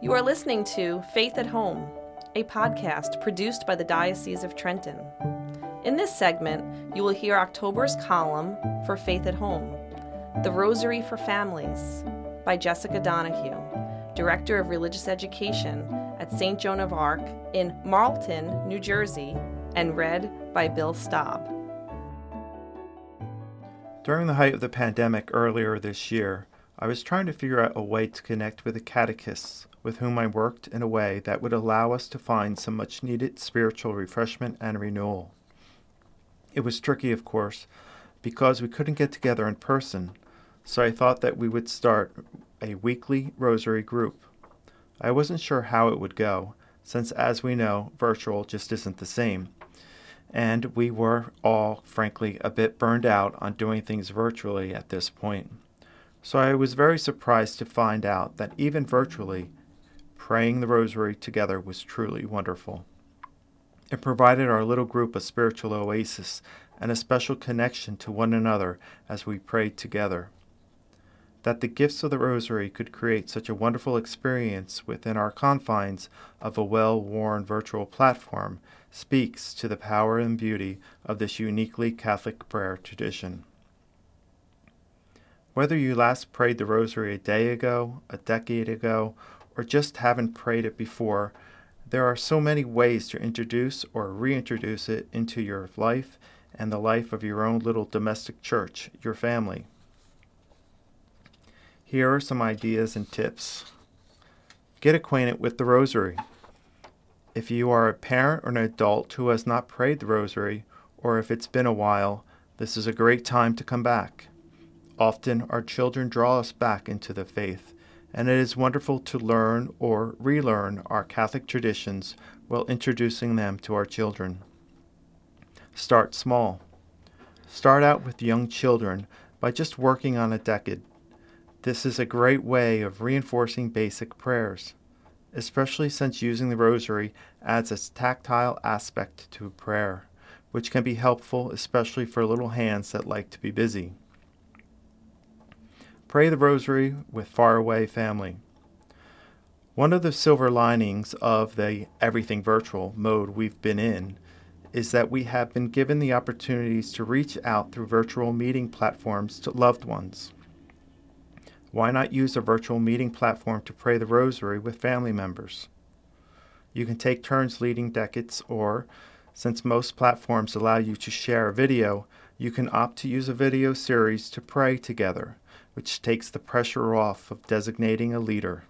You are listening to Faith at Home, a podcast produced by the Diocese of Trenton. In this segment, you will hear October's column for Faith at Home, The Rosary for Families, by Jessica Donahue, Director of Religious Education at St. Joan of Arc in Marlton, New Jersey, and read by Bill Staub. During the height of the pandemic earlier this year, I was trying to figure out a way to connect with the catechists with whom I worked in a way that would allow us to find some much needed spiritual refreshment and renewal. It was tricky, of course, because we couldn't get together in person, so I thought that we would start a weekly rosary group. I wasn't sure how it would go, since, as we know, virtual just isn't the same and we were all, frankly, a bit burned out on doing things virtually at this point. So I was very surprised to find out that even virtually, praying the rosary together was truly wonderful. It provided our little group a spiritual oasis and a special connection to one another as we prayed together. That the gifts of the Rosary could create such a wonderful experience within our confines of a well worn virtual platform speaks to the power and beauty of this uniquely Catholic prayer tradition. Whether you last prayed the Rosary a day ago, a decade ago, or just haven't prayed it before, there are so many ways to introduce or reintroduce it into your life and the life of your own little domestic church, your family. Here are some ideas and tips. Get acquainted with the Rosary. If you are a parent or an adult who has not prayed the rosary, or if it's been a while, this is a great time to come back. Often our children draw us back into the faith, and it is wonderful to learn or relearn our Catholic traditions while introducing them to our children. Start small. Start out with young children by just working on a decade. This is a great way of reinforcing basic prayers especially since using the rosary adds a tactile aspect to prayer, which can be helpful especially for little hands that like to be busy. Pray the rosary with faraway family. One of the silver linings of the everything virtual mode we've been in is that we have been given the opportunities to reach out through virtual meeting platforms to loved ones. Why not use a virtual meeting platform to pray the rosary with family members? You can take turns leading decades, or, since most platforms allow you to share a video, you can opt to use a video series to pray together, which takes the pressure off of designating a leader.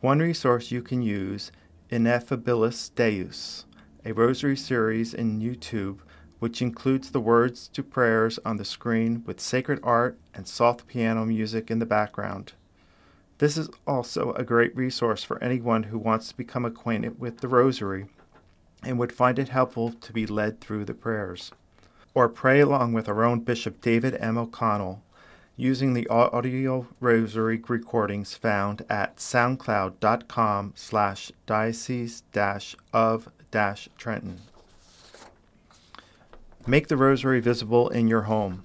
One resource you can use, Ineffabilis Deus, a rosary series in YouTube which includes the words to prayers on the screen with sacred art and soft piano music in the background. This is also a great resource for anyone who wants to become acquainted with the Rosary and would find it helpful to be led through the prayers. Or pray along with our own Bishop David M. O'Connell using the audio rosary recordings found at soundcloud.com slash diocese of Trenton. Make the rosary visible in your home.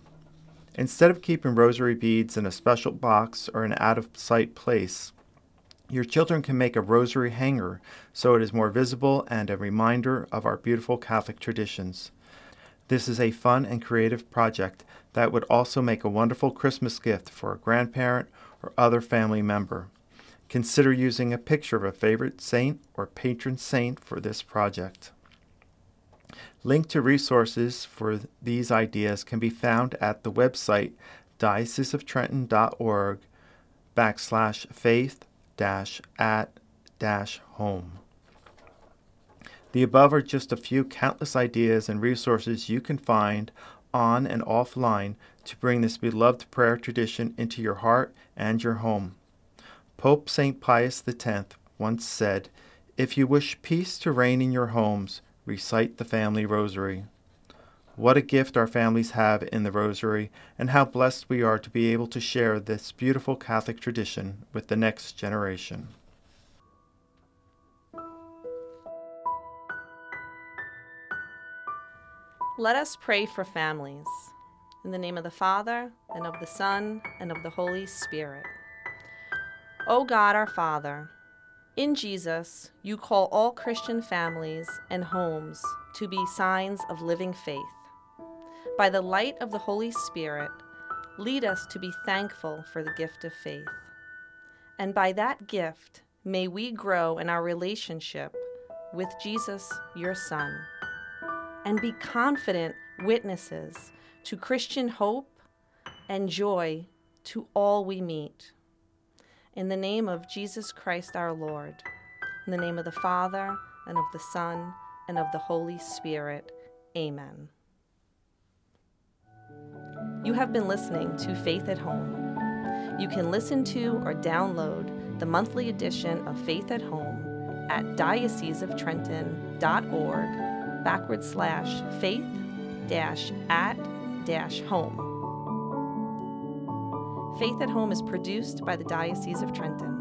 Instead of keeping rosary beads in a special box or an out of sight place, your children can make a rosary hanger so it is more visible and a reminder of our beautiful Catholic traditions. This is a fun and creative project that would also make a wonderful Christmas gift for a grandparent or other family member. Consider using a picture of a favorite saint or patron saint for this project. Link to resources for these ideas can be found at the website dioceseoftrenton.org backslash faith dash at dash home. The above are just a few countless ideas and resources you can find on and offline to bring this beloved prayer tradition into your heart and your home. Pope St. Pius X once said, If you wish peace to reign in your homes, recite the family rosary. What a gift our families have in the rosary, and how blessed we are to be able to share this beautiful Catholic tradition with the next generation. Let us pray for families. In the name of the Father, and of the Son, and of the Holy Spirit. O God our Father, In Jesus, you call all Christian families and homes to be signs of living faith. By the light of the Holy Spirit, lead us to be thankful for the gift of faith. And by that gift, may we grow in our relationship with Jesus, your Son, and be confident witnesses to Christian hope and joy to all we meet. In the name of Jesus Christ our Lord, in the name of the Father, and of the Son, and of the Holy Spirit. Amen. You have been listening to Faith at Home. You can listen to or download the monthly edition of Faith at Home at dioceseoftrenton.org backward slash faith dash at dash home. Faith at Home is produced by the Diocese of Trenton.